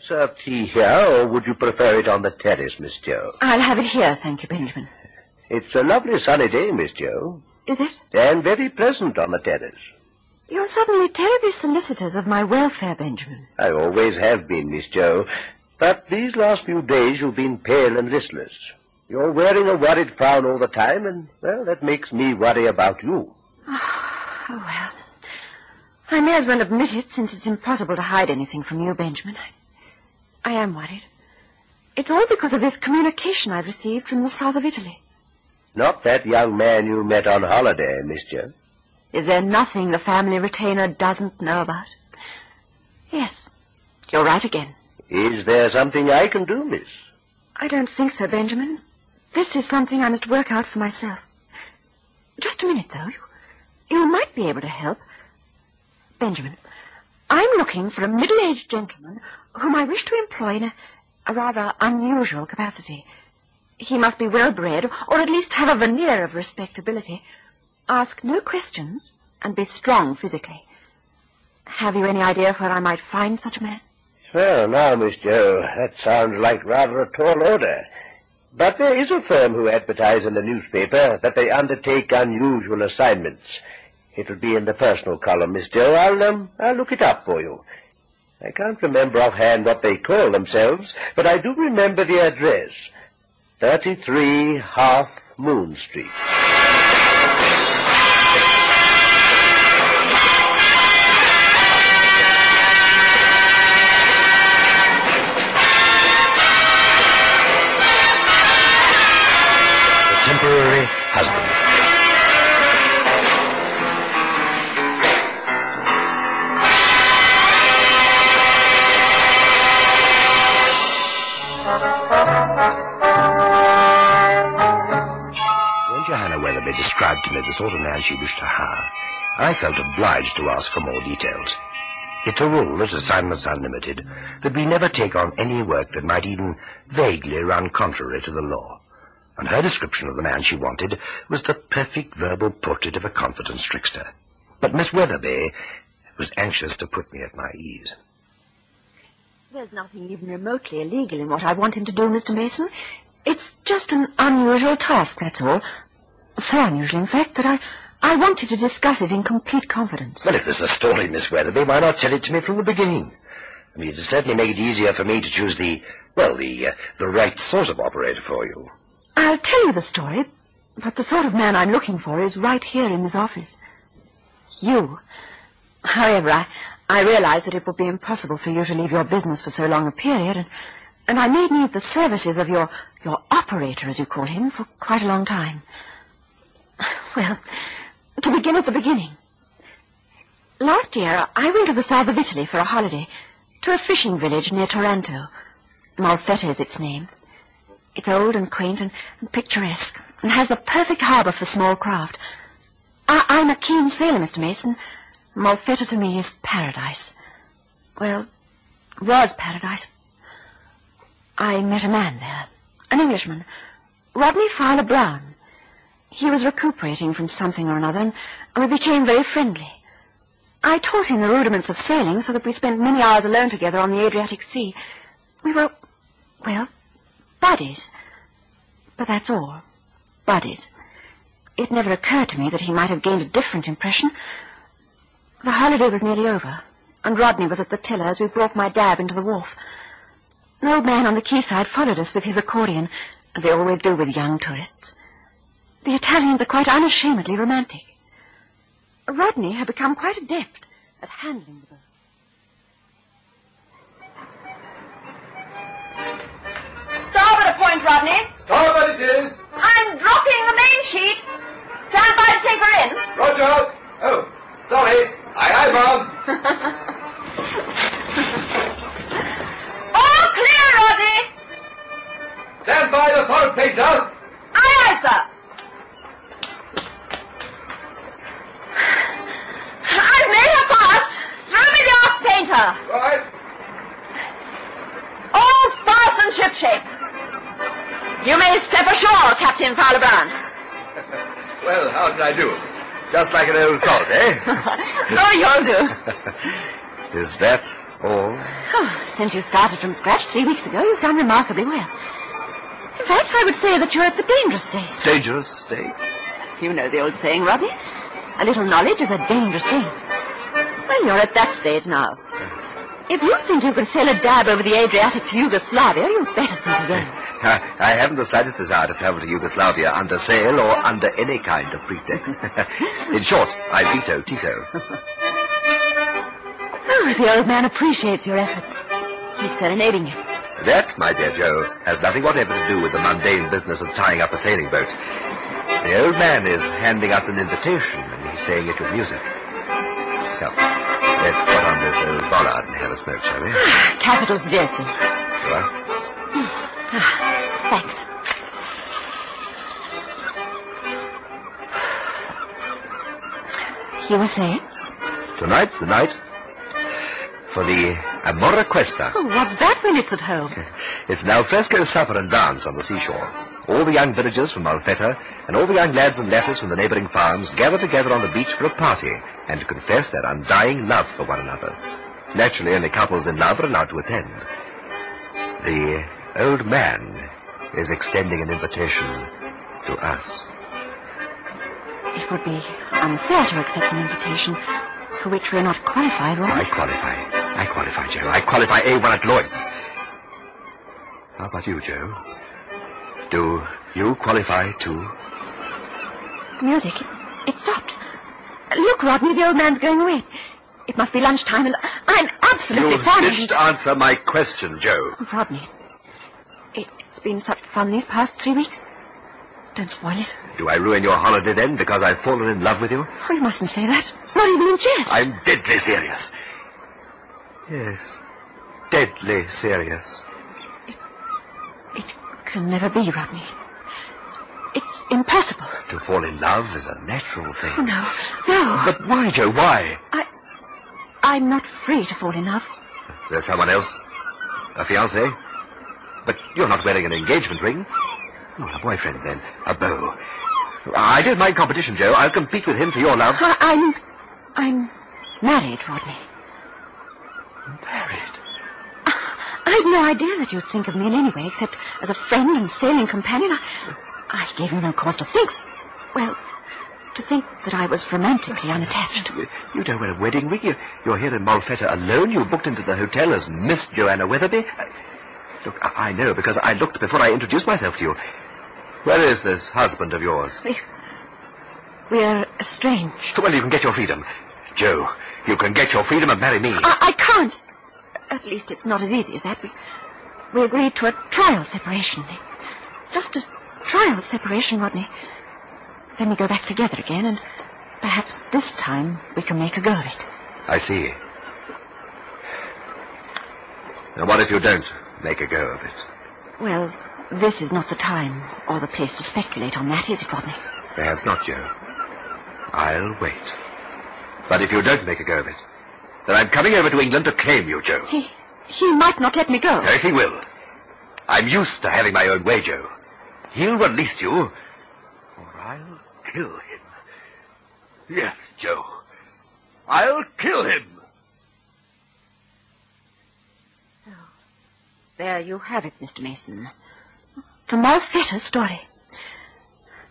Serve tea here, or would you prefer it on the terrace, Miss Joe? I'll have it here, thank you, Benjamin. It's a lovely sunny day, Miss Joe, Is it? and very pleasant on the terrace. You're suddenly terribly solicitous of my welfare, Benjamin. I always have been, Miss Joe, but these last few days you've been pale and listless. You're wearing a worried frown all the time, and, well, that makes me worry about you. Ah, oh, well. I may as well admit it, since it's impossible to hide anything from you, Benjamin. I, I am worried. It's all because of this communication I've received from the south of Italy. Not that young man you met on holiday, Miss Joe. Is there nothing the family retainer doesn't know about? Yes, you're right again. Is there something I can do, miss? I don't think so, Benjamin. This is something I must work out for myself. Just a minute, though. You, you might be able to help. Benjamin, I'm looking for a middle-aged gentleman whom I wish to employ in a, a rather unusual capacity. He must be well-bred, or at least have a veneer of respectability. Ask no questions, and be strong physically. Have you any idea where I might find such a man? Well, now, Miss Joe, that sounds like rather a tall order. But there is a firm who advertise in the newspaper that they undertake unusual assignments. It'll be in the personal column, Miss Joe. I'll, um, I'll look it up for you. I can't remember offhand what they call themselves, but I do remember the address. 33 Half Moon Street. Temporary described to me the sort of man she wished to hire, I felt obliged to ask for more details. It's a rule at Assignments Unlimited that we never take on any work that might even vaguely run contrary to the law. And her description of the man she wanted was the perfect verbal portrait of a confidence trickster. But Miss Weatherby was anxious to put me at my ease. There's nothing even remotely illegal in what I want him to do, Mr. Mason. It's just an unusual task, that's all. So unusual, in fact, that I, I want you to discuss it in complete confidence. Well, if there's a story, Miss Weatherby, why not tell it to me from the beginning? I mean, it'd certainly make it easier for me to choose the, well, the, uh, the right sort of operator for you. I'll tell you the story, but the sort of man I'm looking for is right here in this office. You. However, I, I realize that it would be impossible for you to leave your business for so long a period, and, and I may need the services of your, your operator, as you call him, for quite a long time. Well, to begin at the beginning. Last year, I went to the south of Italy for a holiday, to a fishing village near Taranto. Malfetta is its name. It's old and quaint and, and picturesque, and has the perfect harbor for small craft. I, I'm a keen sailor, Mr. Mason. Malfetta to me is paradise. Well, was paradise. I met a man there, an Englishman, Rodney Fowler Brown. He was recuperating from something or another, and we became very friendly. I taught him the rudiments of sailing so that we spent many hours alone together on the Adriatic Sea. We were, well, buddies. But that's all. Buddies. It never occurred to me that he might have gained a different impression. The holiday was nearly over, and Rodney was at the tiller as we brought my dab into the wharf. An old man on the quayside followed us with his accordion, as they always do with young tourists. The Italians are quite unashamedly romantic. Rodney had become quite adept at handling the boat. Starboard a point, Rodney. Starboard it is. I'm dropping the main sheet. Stand by to take her in. Roger. Oh, sorry. Aye, aye, ma'am. All clear, Rodney. Stand by the forward painter. Aye, aye, sir. Captain Well, how did I do? Just like an old salt, eh? oh, you'll do. Is that All? Oh, since you started from scratch three weeks ago, you've done remarkably well. In fact, I would say that you're at the dangerous stage. Dangerous stage? You know the old saying, Rodney. A little knowledge is a dangerous thing. Well, you're at that stage now. If you think you can sail a dab over the Adriatic to Yugoslavia, you'd better think again. I, I haven't the slightest desire to travel to Yugoslavia under sail or under any kind of pretext. In short, I veto Tito. Oh, the old man appreciates your efforts. He's serenading you. That, my dear Joe, has nothing whatever to do with the mundane business of tying up a sailing boat. The old man is handing us an invitation, and he's saying it with music. Come, let's put on this old bollard and have a smoke, shall we? Ah, capital suggestion. Well, Ah, thanks. You were saying? tonight's the night for the Amora Cuesta. Oh, what's that when it's at home? It's an alfresco supper and dance on the seashore. All the young villagers from Malfetta and all the young lads and lasses from the neighboring farms gather together on the beach for a party and to confess their undying love for one another. Naturally, only couples in love are allowed to attend. The old man is extending an invitation to us. It would be unfair to accept an invitation for which we're not qualified, I qualify. I qualify, Joe. I qualify A1 at Lloyd's. How about you, Joe? Do you qualify too? The music, it stopped. Look, Rodney, the old man's going away. It must be lunchtime, and I'm absolutely You famished. didn't answer my question, Joe. Rodney, it's been such fun these past three weeks. Don't spoil it. Do I ruin your holiday then because I've fallen in love with you? Oh, you mustn't say that. Not even in jest. I'm deadly serious. Yes, deadly serious. It can never be, Rodney. It's impossible. To fall in love is a natural thing. Oh, no, no. But why, Joe? Why? I, I'm not free to fall in love. There's someone else? A fiancé? But you're not wearing an engagement ring. Oh, a boyfriend, then. A beau. I don't mind competition, Joe. I'll compete with him for your love. I, I'm, I'm married, Rodney. Married? I'd no idea that you'd think of me in any way except as a friend and sailing companion. I, I gave you no cause to think. Well, to think that I was romantically unattached. You, don't wear a wedding ring. You, you're here in Malfetta alone. You booked into the hotel as Miss Joanna Weatherby. Look, I, I know because I looked before I introduced myself to you. Where is this husband of yours? We, we're estranged. Well, you can get your freedom. Joe, you can get your freedom and marry me. I, I can't. At least it's not as easy as that. We, we agreed to a trial separation. Just a trial separation, Rodney. Then we go back together again, and perhaps this time we can make a go of it. I see. Now, what if you don't make a go of it? Well, this is not the time or the place to speculate on that, is it, Rodney? Perhaps not, Joe. I'll wait. But if you don't make a go of it, then I'm coming over to England to claim you, Joe. He, he might not let me go. Yes, he will. I'm used to having my own way, Joe. He'll release you, or I'll kill him. Yes, Joe. I'll kill him. There you have it, Mr. Mason. The Malfetta story.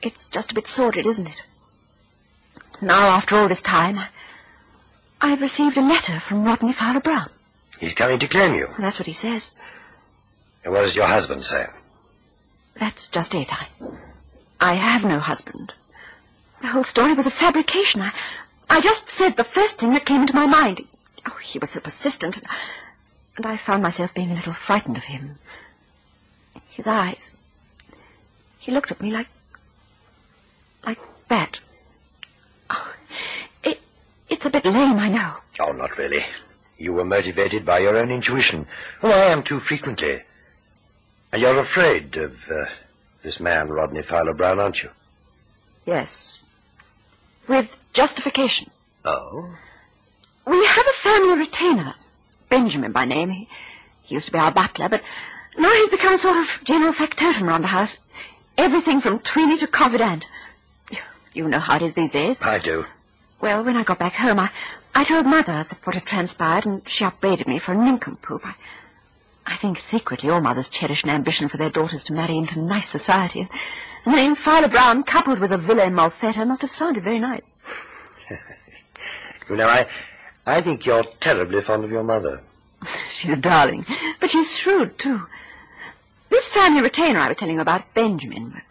It's just a bit sordid, isn't it? Now, after all this time, I- I've received a letter from Rodney Fowler Brown. He's coming to claim you. That's what he says. And what does your husband say? That's just it. I, I have no husband. The whole story was a fabrication. I, I just said the first thing that came into my mind. Oh, he was so persistent, and I found myself being a little frightened of him. His eyes. He looked at me like, like that. Oh, it, it's a bit lame, I know. Oh, not really. You were motivated by your own intuition. Oh, I am too frequently. And you're afraid of uh, this man, Rodney Fowler Brown, aren't you? Yes. With justification. Oh? We have a family retainer, Benjamin by name. He, he used to be our butler, but now he's become a sort of general factotum around the house. Everything from Tweeny to confidant. You know how it is these days. I do. Well, when I got back home, I, I told Mother that what had transpired, and she upbraided me for a nincompoop. I, I think secretly all mothers cherish an ambition for their daughters to marry into nice society. And the name Fowler Brown, coupled with a villa in Malfetta, must have sounded very nice. You know, I, I think you're terribly fond of your mother. She's a darling, but she's shrewd, too. This family retainer I was telling you about, Benjamin,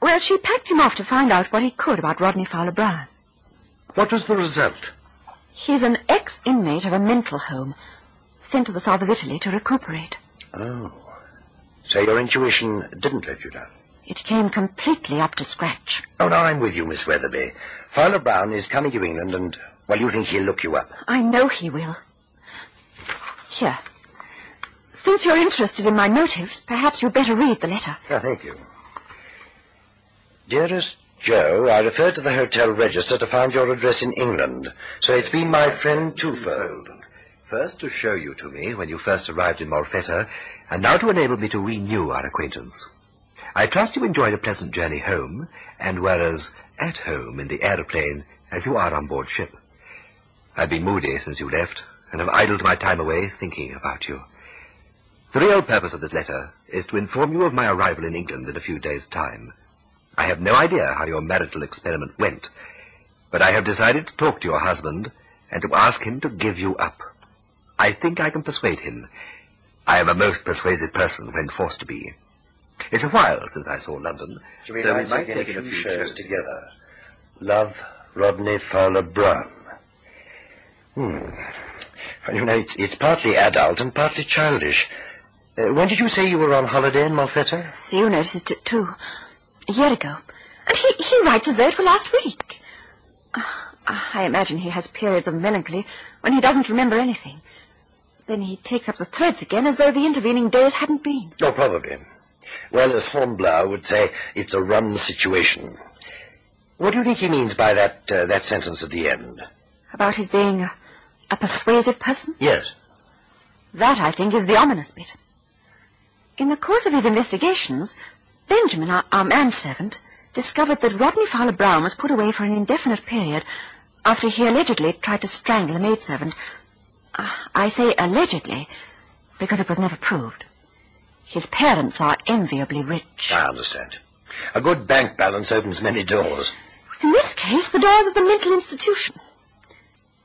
well, she packed him off to find out what he could about Rodney Fowler Brown. What was the result? He's an ex-inmate of a mental home, sent to the south of Italy to recuperate. Oh. So your intuition didn't let you down? It came completely up to scratch. Oh, no, I'm with you, Miss Weatherby. Fowler Brown is coming to England and, well, you think he'll look you up? I know he will. Here. Since you're interested in my motives, perhaps you'd better read the letter. Oh, thank you. Dearest Joe, I referred to the hotel register to find your address in England, so it's been my friend twofold. First to show you to me when you first arrived in Molfetta, and now to enable me to renew our acquaintance. I trust you enjoyed a pleasant journey home, and were as at home in the aeroplane as you are on board ship. I've been moody since you left, and have idled my time away thinking about you. The real purpose of this letter is to inform you of my arrival in England in a few days' time. I have no idea how your marital experiment went, but I have decided to talk to your husband and to ask him to give you up. I think I can persuade him. I am a most persuasive person when forced to be. It's a while since I saw London, So we might we might take a few shows together. Love, Rodney Fowler Brown. Hmm. Well, you know, it's, it's partly adult and partly childish. Uh, when did you say you were on holiday in Malfetta? So you noticed it, too. A year ago. And he, he writes as though it were last week. Ah, I imagine he has periods of melancholy when he doesn't remember anything. Then he takes up the threads again as though the intervening days hadn't been. Oh, probably. Well, as Hornblower would say, it's a rum situation. What do you think he means by that uh, that sentence at the end? About his being a, a persuasive person? Yes. That, I think, is the ominous bit. In the course of his investigations, Benjamin, our, our manservant, discovered that Rodney Fowler Brown was put away for an indefinite period after he allegedly tried to strangle a maidservant. Uh, I say allegedly because it was never proved. His parents are enviably rich. I understand. A good bank balance opens many doors. In this case, the doors of the mental institution.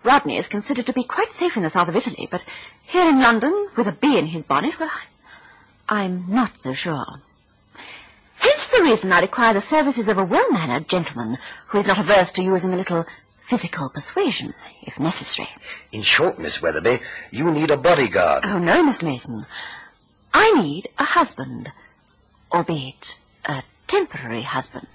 Rodney is considered to be quite safe in the south of Italy, but here in London, with a bee in his bonnet, well, I, I'm not so sure. Hence the reason I require the services of a well-mannered gentleman who is not averse to using a little physical persuasion, if necessary. In short, Miss Weatherby, you need a bodyguard. Oh, no, Mr. Mason. I need a husband, albeit a temporary husband.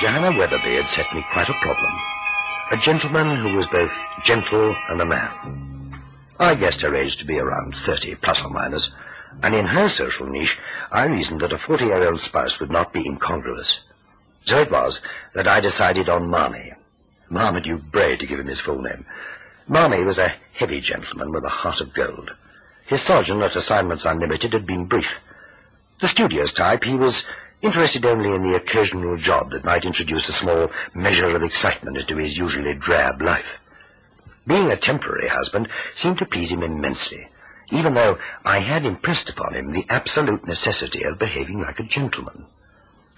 Johanna Weatherby had set me quite a problem. A gentleman who was both gentle and a man. I guessed her age to be around 30, plus or minus, and in her social niche, I reasoned that a 40-year-old spouse would not be incongruous. So it was that I decided on Marmee. Marmaduke Bray, to give him his full name. Marmee was a heavy gentleman with a heart of gold. His sojourn at Assignments Unlimited had been brief. The studious type, he was interested only in the occasional job that might introduce a small measure of excitement into his usually drab life. Being a temporary husband seemed to please him immensely, even though I had impressed upon him the absolute necessity of behaving like a gentleman.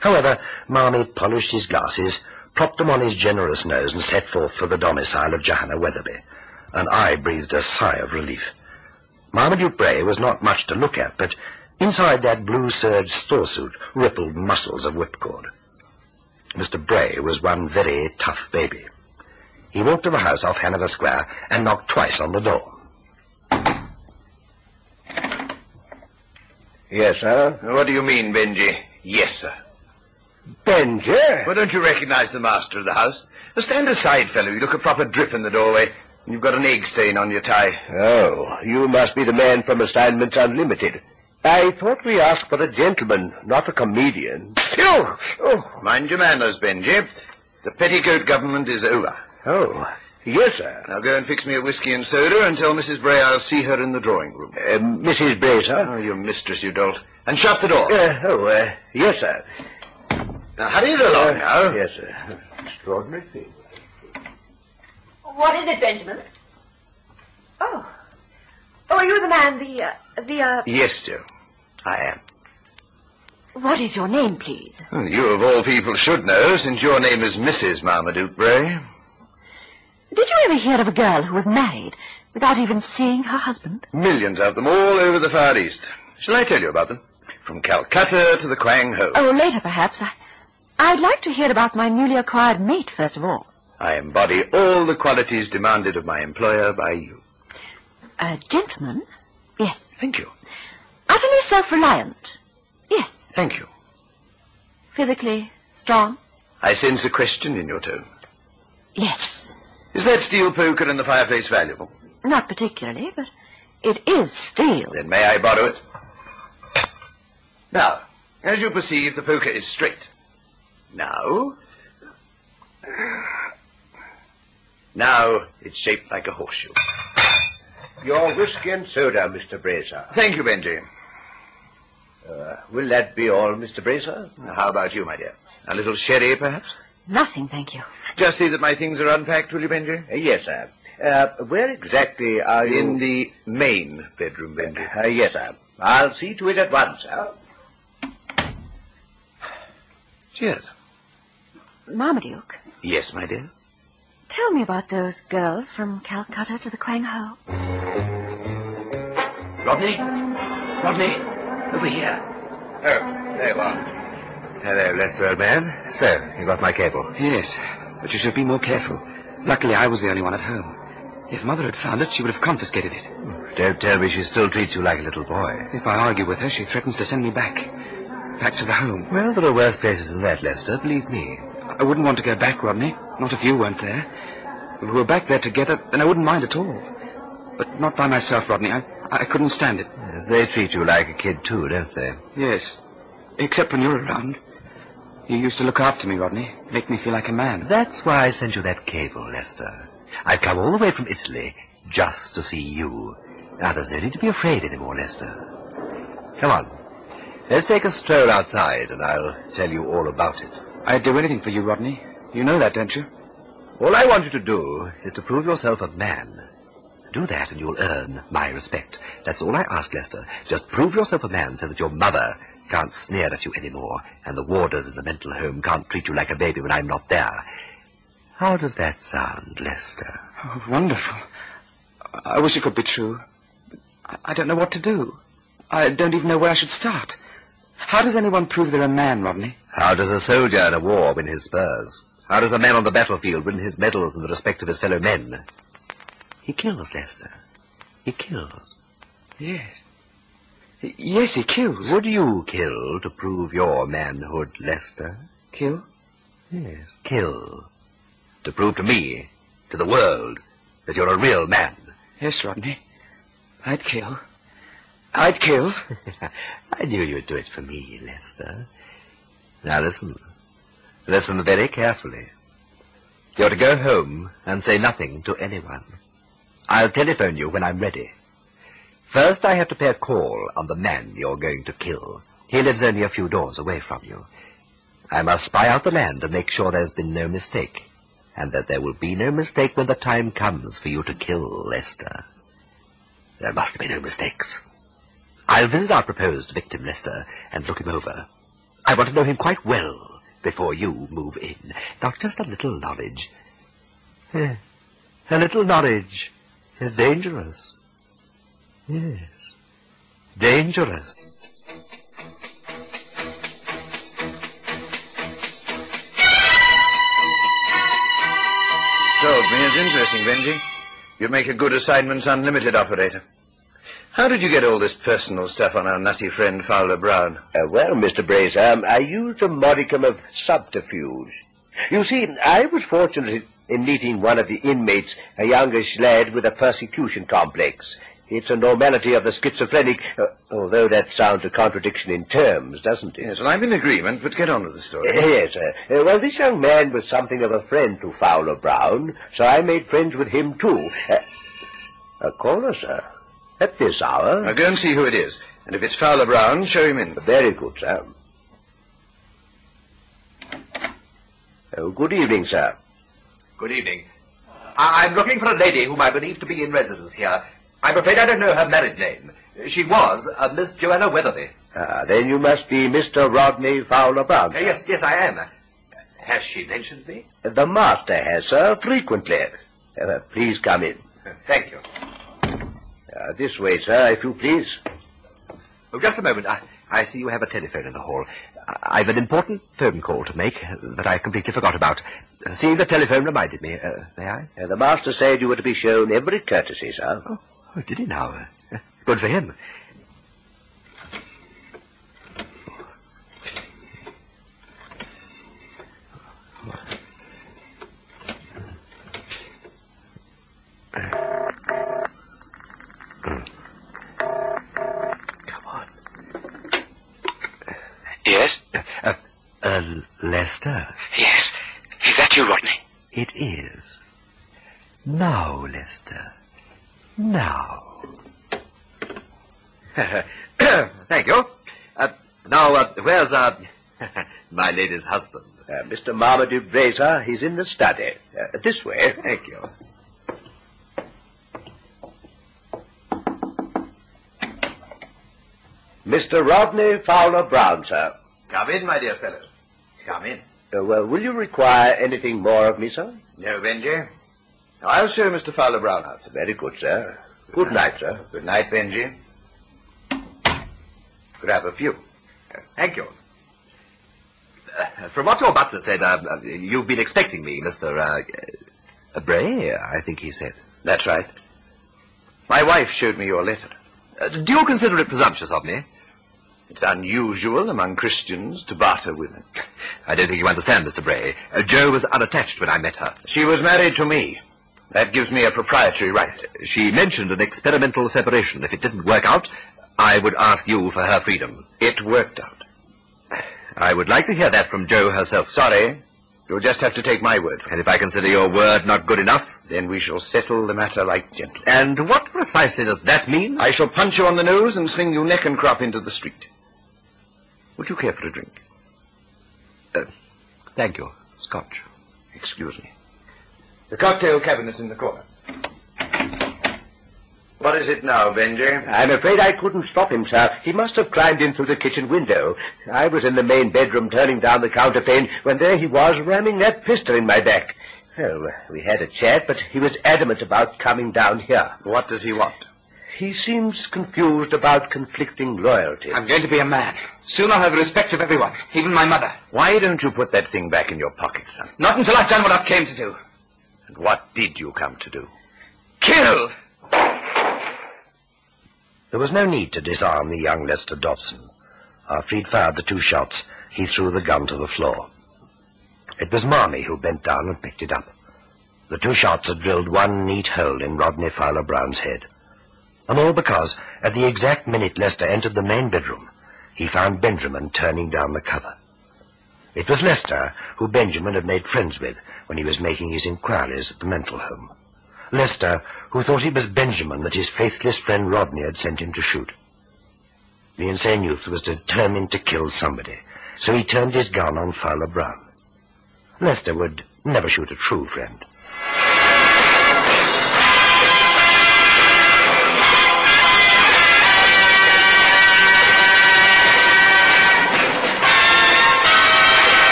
However, Marmee polished his glasses, propped them on his generous nose, and set forth for the domicile of Johanna Weatherby, and I breathed a sigh of relief. Marmaduke Bray was not much to look at, but inside that blue serge store suit rippled muscles of whipcord. Mr. Bray was one very tough baby. He walked to the house off Hanover Square and knocked twice on the door. Yes, sir. What do you mean, Benji? Yes, sir. Benji? Well, don't you recognize the master of the house? Now, stand aside, fellow. You look a proper drip in the doorway. You've got an egg stain on your tie. Oh, you must be the man from Assignments Unlimited. I thought we asked for a gentleman, not a comedian. Oh, oh, Mind your manners, Benji. The petticoat government is over. oh. Yes, sir. Now go and fix me a whiskey and soda and tell Mrs. Bray I'll see her in the drawing room. Uh, Mrs. Bray, sir? Oh, your mistress, you dolt. And shut the door. Uh, oh, uh, yes, sir. Now, hurry it along Uh, now. Yes, sir. Extraordinary thing. What is it, Benjamin? Oh. Oh, are you the man, the, uh, the, uh... Yes, Joe. I am. What is your name, please? Well, you of all people should know, since your name is Mrs. Marmaduke Bray. Did you ever hear of a girl who was married without even seeing her husband? Millions of them all over the Far East. Shall I tell you about them? From Calcutta to the Quang Ho. Oh, later, perhaps. I, I'd like to hear about my newly acquired mate, first of all. I embody all the qualities demanded of my employer by you. A gentleman? Yes. Thank you. Utterly self-reliant? Yes. Thank you. Physically strong? I sense a question in your tone. Yes. Is that steel poker in the fireplace valuable? Not particularly, but it is steel. Then may I borrow it? Now, as you perceive, the poker is straight. Now... Now it's shaped like a horseshoe. Your whiskey and soda, Mr. Bracer. Thank you, Benji. Uh, will that be all, Mr. Bracer? How about you, my dear? A little sherry, perhaps? Nothing, thank you. Just see that my things are unpacked, will you, Benji? Uh, yes, sir. Uh, where exactly are you? In the main bedroom, Benji. Uh, yes, sir. I'll see to it at once, sir. Cheers. Marmaduke, Yes, my dear. tell me about those girls from Calcutta to the Quang Ho. Rodney? Rodney? Over here. Oh, there you are. Hello, Lester, old man. So, you got my cable. Yes, but you should be more careful. Luckily, I was the only one at home. If Mother had found it, she would have confiscated it. Don't tell me she still treats you like a little boy. If I argue with her, she threatens to send me back. Back to the home. Well, there are worse places than that, Lester, believe me. I wouldn't want to go back, Rodney. Not if you weren't there. If we were back there together, then I wouldn't mind at all. But not by myself, Rodney. I, I couldn't stand it. Yes, they treat you like a kid, too, don't they? Yes. Except when you're around. You used to look after me, Rodney. Make me feel like a man. That's why I sent you that cable, Lester. I've come all the way from Italy just to see you. Now, there's no need to be afraid anymore, Lester. Come on. Let's take a stroll outside, and I'll tell you all about it. I'd do anything for you, Rodney. You know that, don't you? All I want you to do is to prove yourself a man. Do that, and you'll earn my respect. That's all I ask, Lester. Just prove yourself a man so that your mother can't sneer at you anymore, and the warders in the mental home can't treat you like a baby when I'm not there. How does that sound, Lester? Oh, wonderful. I wish it could be true. I- I don't know what to do. I don't even know where I should start. How does anyone prove they're a man, Rodney? How does a soldier in a war win his spurs? How does a man on the battlefield win his medals and the respect of his fellow men? He kills, Lester. He kills. Yes. Yes, he kills. Would you kill to prove your manhood, Lester? Kill? Yes, kill. To prove to me, to the world, that you're a real man. Yes, Rodney. I'd kill. I'd kill. I knew you'd do it for me, Lester. Now listen. Listen very carefully. You're to go home and say nothing to anyone. I'll telephone you when I'm ready. First, I have to pay a call on the man you're going to kill. He lives only a few doors away from you. I must spy out the land and make sure there's been no mistake, and that there will be no mistake when the time comes for you to kill Lester. There must be no mistakes. I'll visit our proposed victim, Lester, and look him over. I want to know him quite well before you move in. Not just a little knowledge. Eh, A little knowledge is dangerous. Yes, dangerous. Told me it's interesting, Benji. You'd make a good assignments unlimited operator. How did you get all this personal stuff on our nutty friend Fowler Brown? Uh, well, Mr. Bracer, um, I used a modicum of subterfuge. You see, I was fortunate in meeting one of the inmates, a youngish lad with a persecution complex. It's a normality of the schizophrenic, uh, although that sounds a contradiction in terms, doesn't it? Yes, well, I'm in agreement, but get on with the story. Yes, sir. Uh, well, this young man was something of a friend to Fowler Brown, so I made friends with him, too. Uh, a caller, sir. At this hour? Now go and see who it is. And if it's Fowler Brown, show him in. Very good, sir. Oh, good evening, sir. Good evening. I- I'm looking for a lady whom I believe to be in residence here. I'm afraid I don't know her married name. She was uh, Miss Joanna Weatherby. Ah, then you must be Mr. Rodney Fowler Brown. Uh, yes, yes, I am. Has she mentioned me? The master has, sir, frequently. Uh, please come in. Thank you. Uh, this way, sir, if you please. Oh, just a moment. I, I see you have a telephone in the hall. I- I've an important phone call to make that I completely forgot about. Seeing the telephone reminded me. Uh, may I? Uh, the master said you were to be shown every courtesy, sir. Oh, oh did he now? Uh, good for him. Come on. Yes? Uh, uh, Lester, Yes. Is that you, Rodney? it is. Now, Lester. Now. Thank you. Uh, now, uh, where's uh, my lady's husband? Uh, Mr. Marmaduke Brazer, he's in the study. Uh, this way. Thank you. Mr. Rodney Fowler Brown, sir. Come in, my dear fellow. Come in. Uh, well, will you require anything more of me, sir? No, Benji. I'll show Mr. Fowler Brown out. Very good, sir. Good night, sir. Good night, Benji. Grab a few. Thank you. Uh, from what your butler said, uh, uh, you've been expecting me, Mr. Uh, uh, Bray, I think he said. That's right. My wife showed me your letter. Uh, do you consider it presumptuous of me? It's unusual among Christians to barter women. I don't think you understand, Mr. Bray. Uh, Jo was unattached when I met her. She was married to me. That gives me a proprietary right. She mentioned an experimental separation. If it didn't work out, I would ask you for her freedom. It worked out. I would like to hear that from Jo herself. Sorry. You'll just have to take my word for it. And if I consider your word not good enough, Then we shall settle the matter like gentlemen. and what precisely does that mean? I shall punch you on the nose and sling you neck and crop into the street. Would you care for a drink? Uh, thank you. Scotch. Excuse me. The cocktail cabinet's in the corner. What is it now, Benji? I'm afraid I couldn't stop him, sir. He must have climbed in through the kitchen window. I was in the main bedroom turning down the counterpane when there he was ramming that pistol in my back. Well, we had a chat, but he was adamant about coming down here. What does he want? He seems confused about conflicting loyalties. I'm going to be a man. Soon I'll have the respect of everyone, even my mother. Why don't you put that thing back in your pocket, son? Not until I've done what I've came to do. And what did you come to do? Kill! There was no need to disarm the young Lester Dobson. After he'd fired the two shots, he threw the gun to the floor. It was Marmee who bent down and picked it up. The two shots had drilled one neat hole in Rodney Fowler Brown's head. And all because, at the exact minute Lester entered the main bedroom, he found Benjamin turning down the cover. It was Lester who Benjamin had made friends with when he was making his inquiries at the mental home. Lester, who thought it was Benjamin that his faithless friend Rodney had sent him to shoot. The insane youth was determined to kill somebody, so he turned his gun on Fowler Brown. Lester would never shoot a true friend,